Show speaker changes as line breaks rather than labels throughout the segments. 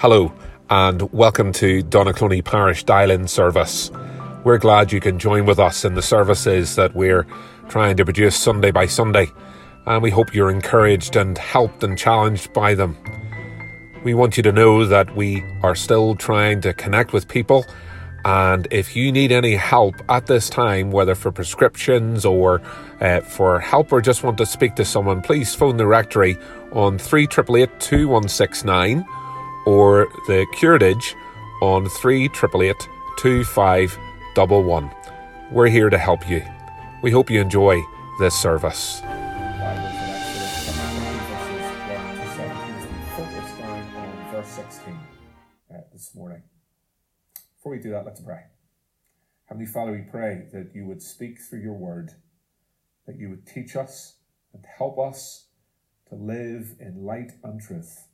Hello, and welcome to Donaghcloney Parish Dial-In service. We're glad you can join with us in the services that we're trying to produce Sunday by Sunday, and we hope you're encouraged and helped and challenged by them. We want you to know that we are still trying to connect with people, and if you need any help at this time, whether for prescriptions or uh, for help or just want to speak to someone, please phone the rectory on 3888 2169 or the Curatage on 3888 2511. We're here to help you. We hope you enjoy this service.
This morning. Before we do that, let's pray. Heavenly Father, we pray that you would speak through your word, that you would teach us and help us to live in light and truth.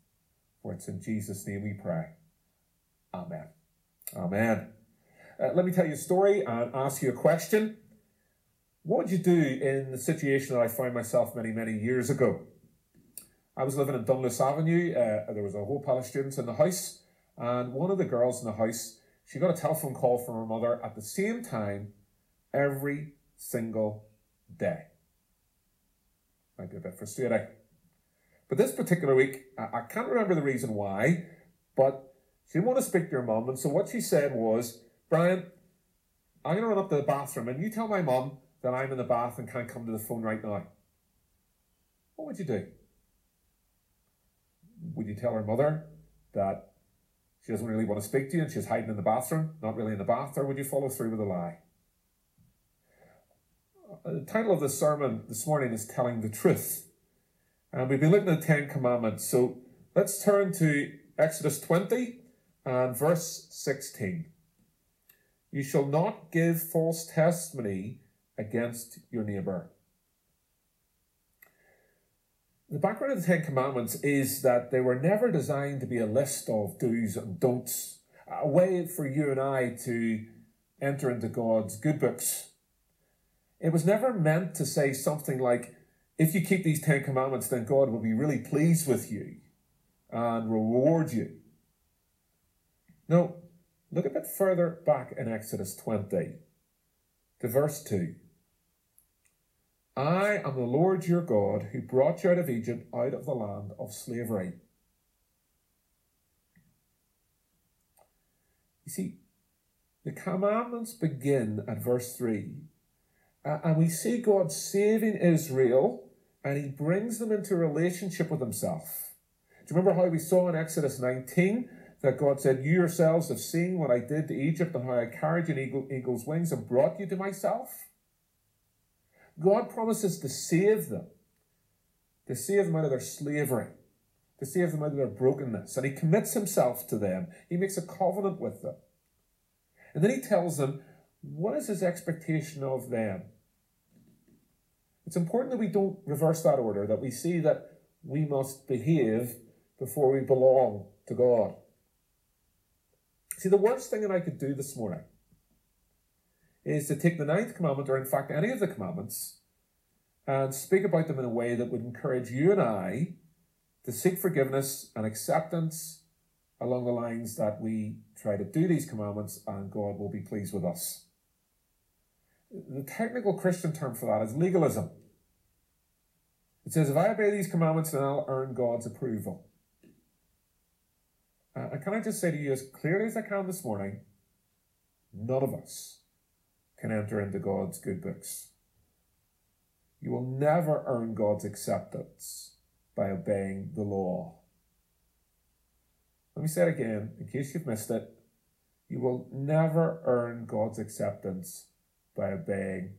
For it's in Jesus' name we pray. Amen. Amen. Uh, let me tell you a story and ask you a question. What would you do in the situation that I found myself many, many years ago? I was living in Dunluce Avenue. Uh, there was a whole pile of students in the house, and one of the girls in the house, she got a telephone call from her mother at the same time every single day. Might be a bit frustrating. But this particular week, I, can't remember the reason why, but she didn't want to speak to her mum. And so what she said was, Brian, I'm going to run up to the bathroom and you tell my mum that I'm in the bath and can't come to the phone right now. What would you do? Would you tell her mother that she doesn't really want to speak to you and she's hiding in the bathroom, not really in the bath, or would you follow through with a lie? Uh, the title of this sermon this morning is Telling the Truth. And we've been looking at the Ten Commandments. So let's turn to Exodus 20 and verse 16. You shall not give false testimony against your neighbour. The background of the Ten Commandments is that they were never designed to be a list of do's and don'ts, a way for you and I to enter into God's good books. It was never meant to say something like, if you keep these Ten Commandments, then God will be really pleased with you and reward you. No, look a bit further back in Exodus 20 to verse 2. I am the Lord your God who brought you out of Egypt, out of the land of slavery. You see, the commandments begin at verse 3 uh, and we see God saving Israel and he brings them into relationship with himself. Do you remember how we saw in Exodus 19 that God said, You yourselves have seen what I did to Egypt and how I carried you in eagle, eagle's wings and brought you to myself? God promises to save them, to save them out of their slavery, to save them out of their brokenness. And he commits himself to them. He makes a covenant with them. And then he tells them, what is his expectation of them? It's important that we don't reverse that order, that we see that we must behave before we belong to God. See, the worst thing that I could do this morning is to take the ninth commandment, or in fact any of the commandments, and speak about them in a way that would encourage you and I to seek forgiveness and acceptance along the lines that we try to do these commandments and God will be pleased with us. The technical Christian term for that is legalism. It says, if I obey these commandments, then I'll earn God's approval. Uh, and can I just say to you as clearly as I can this morning, none of us can enter into God's good books. You will never earn God's acceptance by obeying the law. Let me say it again, in case you've missed it. You will never earn God's acceptance by obeying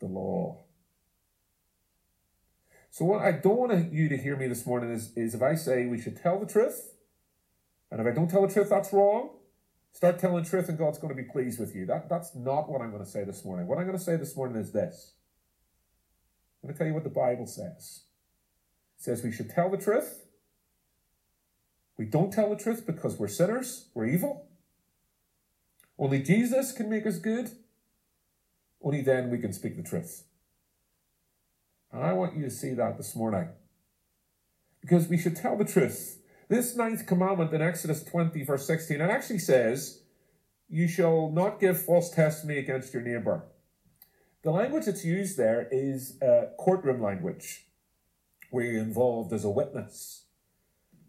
the law. So what I don't want you to hear me this morning is, is if I say we should tell the truth, and if I don't tell the truth, that's wrong. Start telling the truth and God's going to be pleased with you. That, that's not what I'm going to say this morning. What I'm going to say this morning is this. I'm going to tell you what the Bible says. It says we should tell the truth. We don't tell the truth because we're sinners, we're evil. Only Jesus can make us good. Only then we can speak the truth. And I want you to see that this morning. Because we should tell the truth This ninth commandment in Exodus 20, verse 16, it actually says, You shall not give false testimony against your neighbor. The language that's used there is uh, courtroom language, where you're involved as a witness.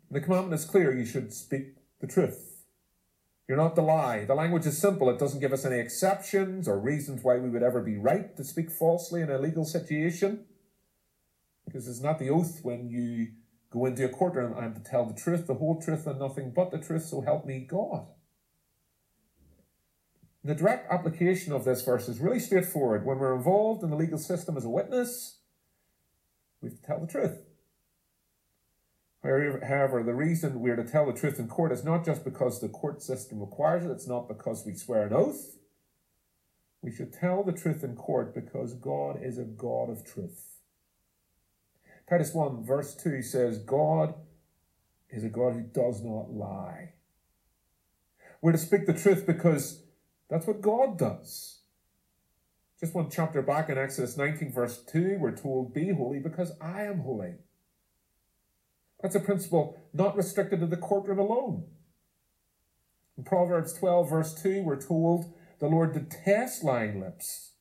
The commandment is clear you should speak the truth. You're not to lie. The language is simple. It doesn't give us any exceptions or reasons why we would ever be right to speak falsely in a legal situation. Because it's not the oath when you go into a courtroom I'm to tell the truth, the whole truth, and nothing but the truth, so help me God. The direct application of this verse is really straightforward. When we're involved in the legal system as a witness, we have to tell the truth. However, the reason we're to tell the truth in court is not just because the court system requires it, it's not because we swear an oath. We should tell the truth in court because God is a God of truth. Titus 1, verse 2 says, God is a God who does not lie. We're to speak the truth because that's what God does. Just one chapter back in Exodus 19, verse 2, we're told, Be holy because I am holy. That's a principle not restricted to the courtroom alone. In Proverbs 12, verse 2, we're told, The Lord detests lying lips,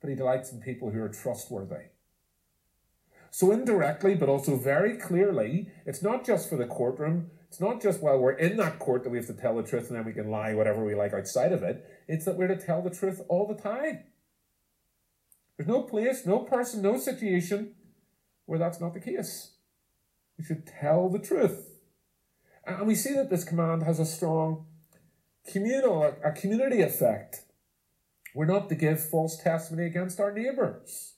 but he delights in people who are trustworthy. So, indirectly, but also very clearly, it's not just for the courtroom. It's not just while we're in that court that we have to tell the truth and then we can lie whatever we like outside of it. It's that we're to tell the truth all the time. There's no place, no person, no situation where that's not the case. We should tell the truth. And we see that this command has a strong communal, a community effect. We're not to give false testimony against our neighbours.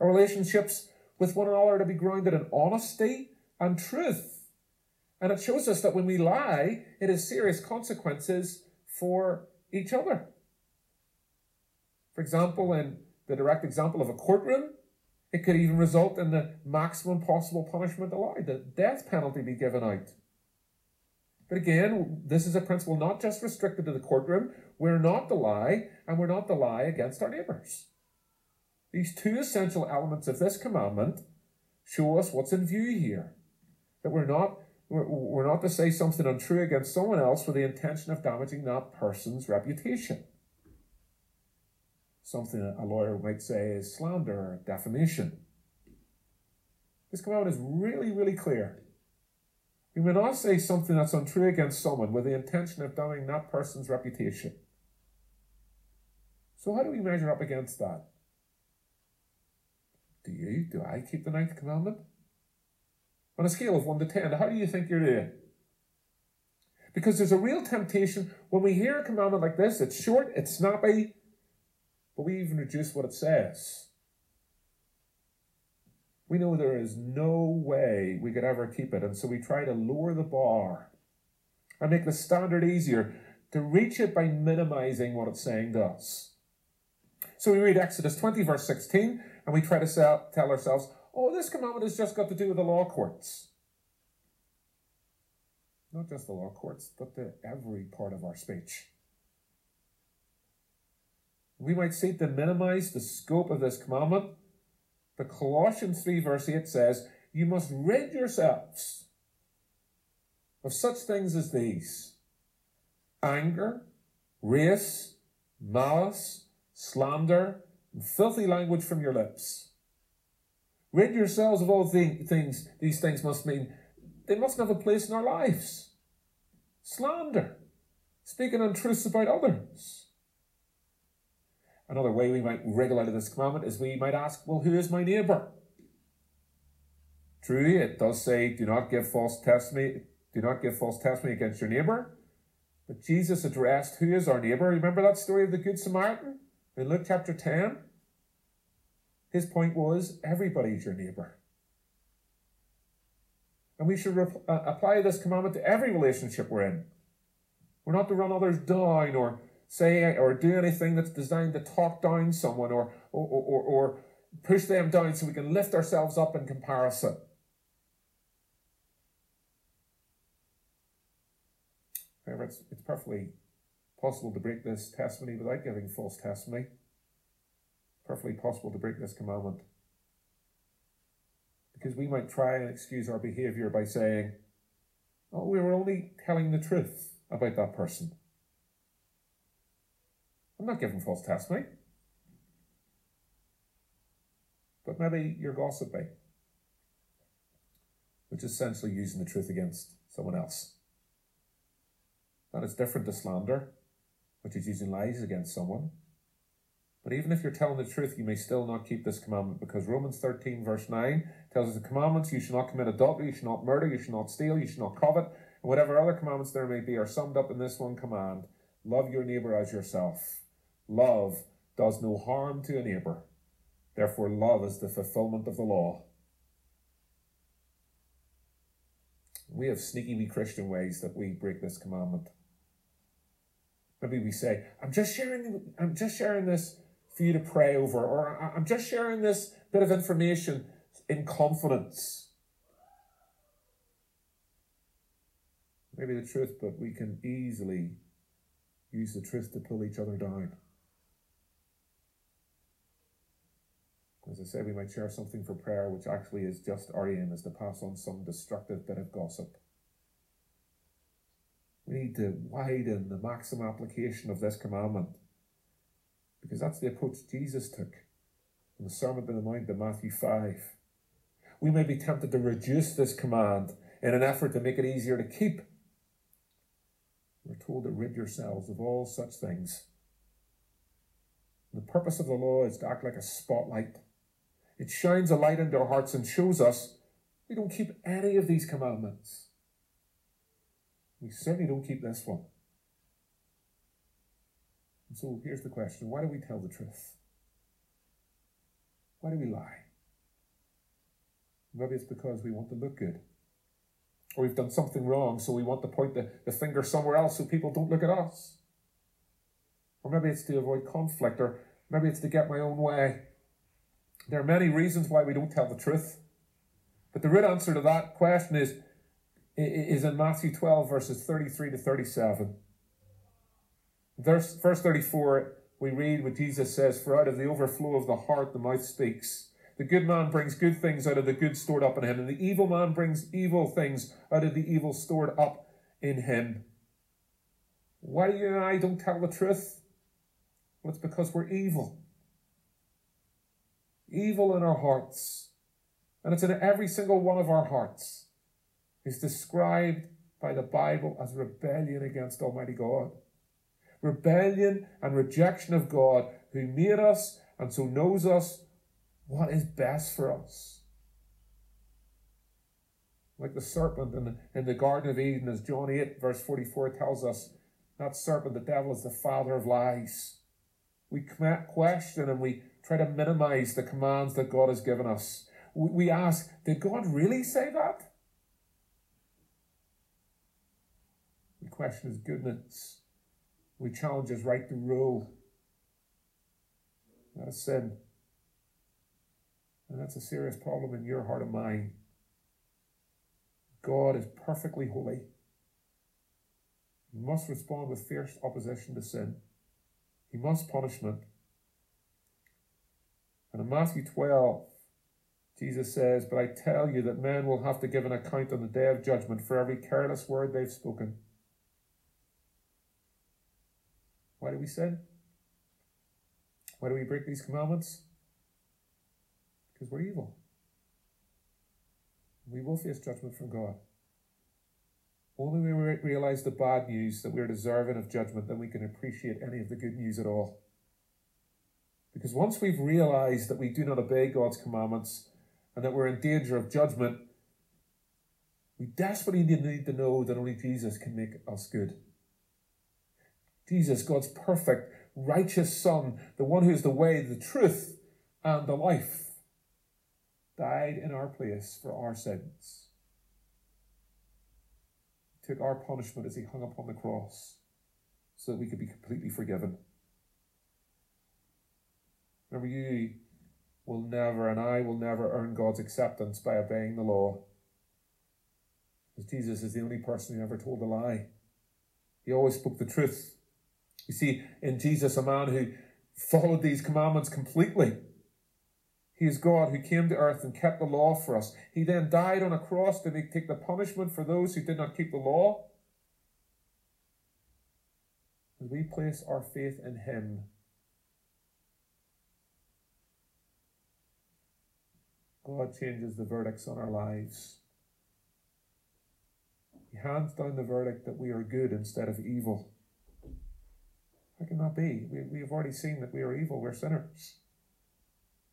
Our relationships with one another are to be grounded in honesty and truth. And it shows us that when we lie, it has serious consequences for each other. For example, in the direct example of a courtroom, it could even result in the maximum possible punishment allowed, the death penalty be given out. But again, this is a principle not just restricted to the courtroom. We're not to lie, and we're not to lie against our neighbours. These two essential elements of this commandment show us what's in view here. That we're not we're, we're not to say something untrue against someone else with the intention of damaging that person's reputation. Something a lawyer might say is slander or defamation. This commandment is really, really clear. We may not say something that's untrue against someone with the intention of damaging that person's reputation. So, how do we measure up against that? Do you? Do I keep the ninth commandment? On a scale of 1 to 10, how do you think you're doing? Because there's a real temptation when we hear a commandment like this, it's short, it's snappy, but we even reduce what it says. We know there is no way we could ever keep it, and so we try to lower the bar and make the standard easier to reach it by minimizing what it's saying to us. So we read Exodus 20, verse 16, and we try to sell, tell ourselves, oh, this commandment has just got to do with the law courts. Not just the law courts, but the every part of our speech. We might seek to minimize the scope of this commandment, but Colossians 3, verse 8 says, You must rid yourselves of such things as these anger, race, malice, slander, and filthy language from your lips. Rid yourselves of all th- things. These things must mean they mustn't have a place in our lives. Slander, speaking untruths about others. Another way we might wriggle out of this commandment is we might ask, well, who is my neighbour? Truly, it does say, do not give false testimony, do not give false testimony against your neighbour. But Jesus addressed who is our neighbour. Remember that story of the Good Samaritan in Luke chapter 10? His point was everybody's your neighbour. And we should uh, apply this commandment to every relationship we're in. We're not to run others down or say or do anything that's designed to talk down someone or, or, or, or push them down so we can lift ourselves up in comparison. However, it's, it's perfectly possible to break this testimony without giving false testimony. Perfectly possible to break this commandment. Because we might try and excuse our behavior by saying, oh, we were only telling the truth about that person. I'm not giving false testimony. But maybe you're gossiping, which is essentially using the truth against someone else. That is different to slander, which is using lies against someone. But even if you're telling the truth, you may still not keep this commandment because Romans 13, verse 9 tells us the commandments you shall not commit adultery, you shall not murder, you shall not steal, you shall not covet, and whatever other commandments there may be are summed up in this one command love your neighbour as yourself. Love does no harm to a neighbour. Therefore, love is the fulfillment of the law. We have sneaky wee Christian ways that we break this commandment. Maybe we say, I'm just sharing I'm just sharing this for you to pray over, or I'm just sharing this bit of information in confidence. Maybe the truth, but we can easily use the truth to pull each other down. As I say, we might share something for prayer, which actually is just our aim, is to pass on some destructive bit of gossip. We need to widen the maximum application of this commandment because that's the approach Jesus took in the Sermon on the Mount in Matthew 5. We may be tempted to reduce this command in an effort to make it easier to keep. We're told to rid yourselves of all such things. The purpose of the law is to act like a spotlight. It shines a light into our hearts and shows us we don't keep any of these commandments. We certainly don't keep this one. And so here's the question why do we tell the truth? Why do we lie? Maybe it's because we want to look good. Or we've done something wrong, so we want to point the, the finger somewhere else so people don't look at us. Or maybe it's to avoid conflict, or maybe it's to get my own way. There are many reasons why we don't tell the truth. But the real answer to that question is, is in Matthew 12, verses 33 to 37. Verse, verse 34, we read what Jesus says, For out of the overflow of the heart the mouth speaks. The good man brings good things out of the good stored up in him, and the evil man brings evil things out of the evil stored up in him. Why you and I don't tell the truth? Well, it's because we're evil. Evil in our hearts. And it's in every single one of our hearts. Is described by the Bible as rebellion against Almighty God rebellion and rejection of God who made us and so knows us what is best for us. Like the serpent in the, in the Garden of Eden, as John 8, verse 44 tells us, that serpent, the devil, is the father of lies. We question and we try to minimize the commands that God has given us. We ask, did God really say that? We question his goodness. We challenge his right to rule. That's sin. And that's a serious problem in your heart and mine. God is perfectly holy. He must respond with fierce opposition to sin. He must punishment. And in Matthew 12, Jesus says, But I tell you that men will have to give an account on the day of judgment for every careless word they've spoken. Why do we sin? Why do we break these commandments? Because we're evil. We will face judgment from God. Only when we realize the bad news that we're deserving of judgment, then we can appreciate any of the good news at all. Because once we've realized that we do not obey God's commandments and that we're in danger of judgment, we desperately need to know that only Jesus can make us good. Jesus, God's perfect, righteous Son, the one who is the way, the truth, and the life, died in our place for our sins. He took our punishment as he hung upon the cross so that we could be completely forgiven. Remember, you will never, and I will never earn God's acceptance by obeying the law. Because Jesus is the only person who ever told a lie. He always spoke the truth. You see in Jesus a man who followed these commandments completely. He is God who came to earth and kept the law for us. He then died on a cross to take the punishment for those who did not keep the law. And we place our faith in Him, God changes the verdicts on our lives. He hands down the verdict that we are good instead of evil. How can that be? We, we have already seen that we are evil, we're sinners.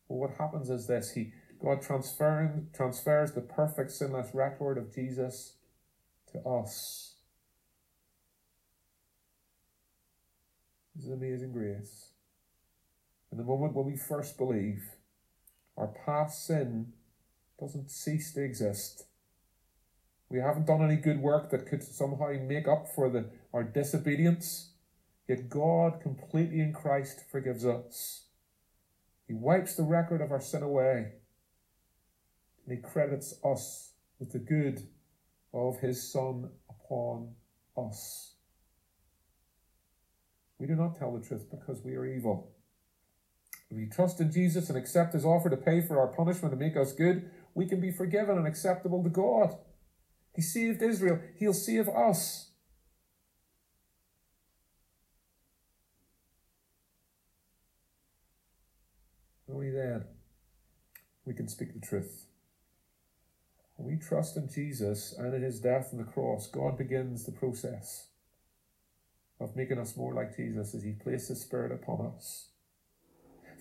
Well, what happens is this He God transferring, transfers the perfect sinless record of Jesus to us. This is amazing grace. In the moment when we first believe, our past sin doesn't cease to exist. We haven't done any good work that could somehow make up for the, our disobedience. Yet God completely in Christ forgives us. He wipes the record of our sin away. And He credits us with the good of His Son upon us. We do not tell the truth because we are evil. If we trust in Jesus and accept his offer to pay for our punishment and make us good, we can be forgiven and acceptable to God. He saved Israel, he'll save us. Only then we can speak the truth. When we trust in Jesus and in his death on the cross, God begins the process of making us more like Jesus as he places his Spirit upon us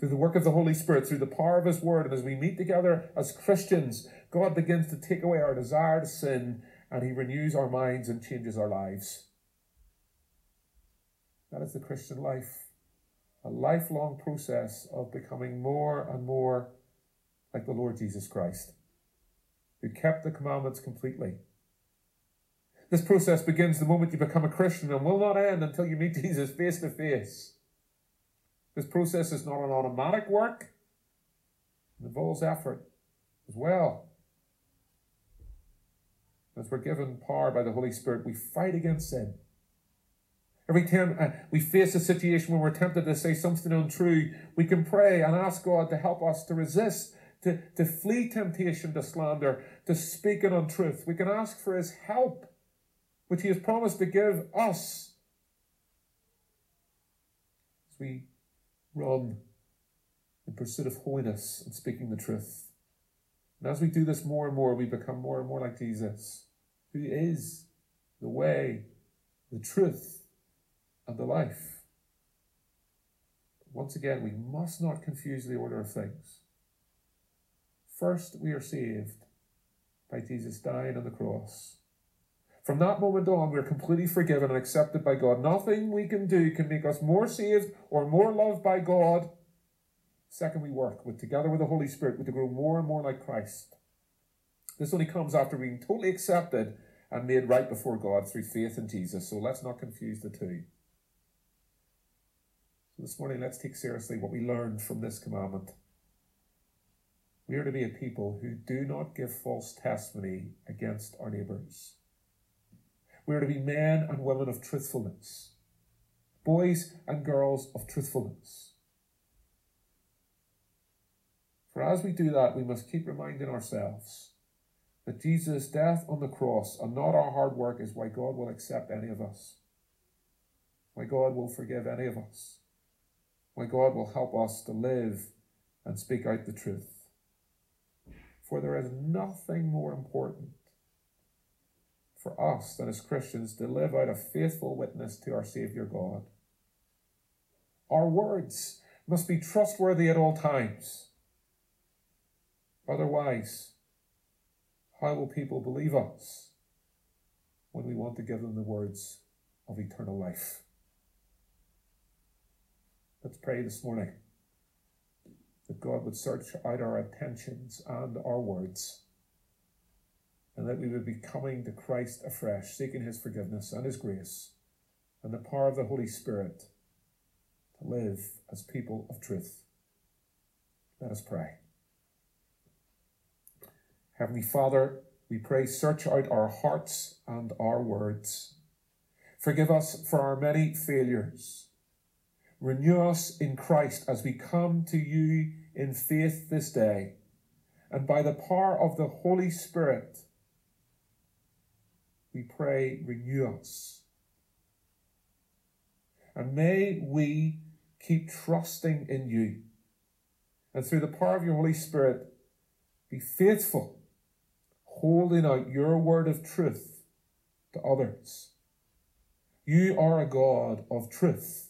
through the work of the Holy Spirit, through the power of His Word, and as we meet together as Christians, God begins to take away our desire to sin and He renews our minds and changes our lives. That is the Christian life. A lifelong process of becoming more and more like the Lord Jesus Christ, who kept the commandments completely. This process begins the moment you become a Christian and will not end until you meet Jesus face to face. This process is not an automatic work, it involves effort as well. As we're given power by the Holy Spirit, we fight against sin. Every time uh, we face a situation where we're tempted to say something untrue, we can pray and ask God to help us to resist, to, to flee temptation to slander, to speak an untruth. We can ask for His help, which He has promised to give us. As we run in pursuit of holiness and speaking the truth. And as we do this more and more, we become more and more like Jesus, who is the way, the truth, and the life. Once again, we must not confuse the order of things. First, we are saved by Jesus dying on the cross. From that moment on, we're completely forgiven and accepted by God. Nothing we can do can make us more saved or more loved by God. Second, we work with together with the Holy Spirit to grow more and more like Christ. This only comes after being totally accepted and made right before God through faith in Jesus. So let's not confuse the two. So this morning, let's take seriously what we learned from this commandment. We are to be a people who do not give false testimony against our neighbours. We are to be men and women of truthfulness, boys and girls of truthfulness. For as we do that, we must keep reminding ourselves that Jesus' death on the cross and not our hard work is why God will accept any of us, why God will forgive any of us, why God will help us to live and speak out the truth. For there is nothing more important for us than as Christians to live out a faithful witness to our Saviour God. Our words must be trustworthy at all times. Otherwise, how will people believe us when we want to give them the words of eternal life? Let's pray this morning that God would search out our attentions and our words and that we would be coming to Christ afresh, seeking his forgiveness and his grace and the power of the Holy Spirit to live as people of truth. Let us pray. Heavenly Father, we pray, search out our hearts and our words. Forgive us for our many failures. Renew us in Christ as we come to you in faith this day, and by the power of the Holy Spirit, we pray, renew us. And may we keep trusting in you. And through the power of your Holy Spirit, be faithful, holding out your word of truth to others. You are a God of truth.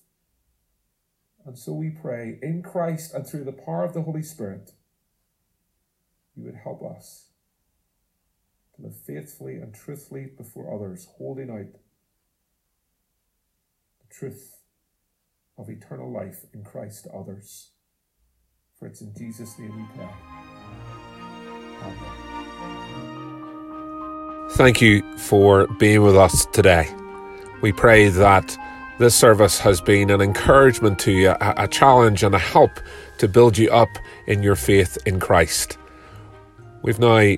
And so we pray in Christ and through the power of the Holy Spirit, you would help us live faithfully and truthfully before others, holding out the truth of eternal life in Christ to others. For it's in Jesus' name we pray. Amen.
Thank you for being with us today. We pray that this service has been an encouragement to you, a, challenge and a help to build you up in your faith in Christ. We've now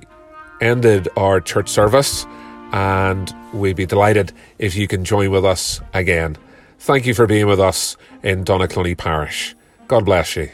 ended our church service and we'd be delighted if you can join with us again. Thank you for being with us in Donaghcloney Parish. God bless you.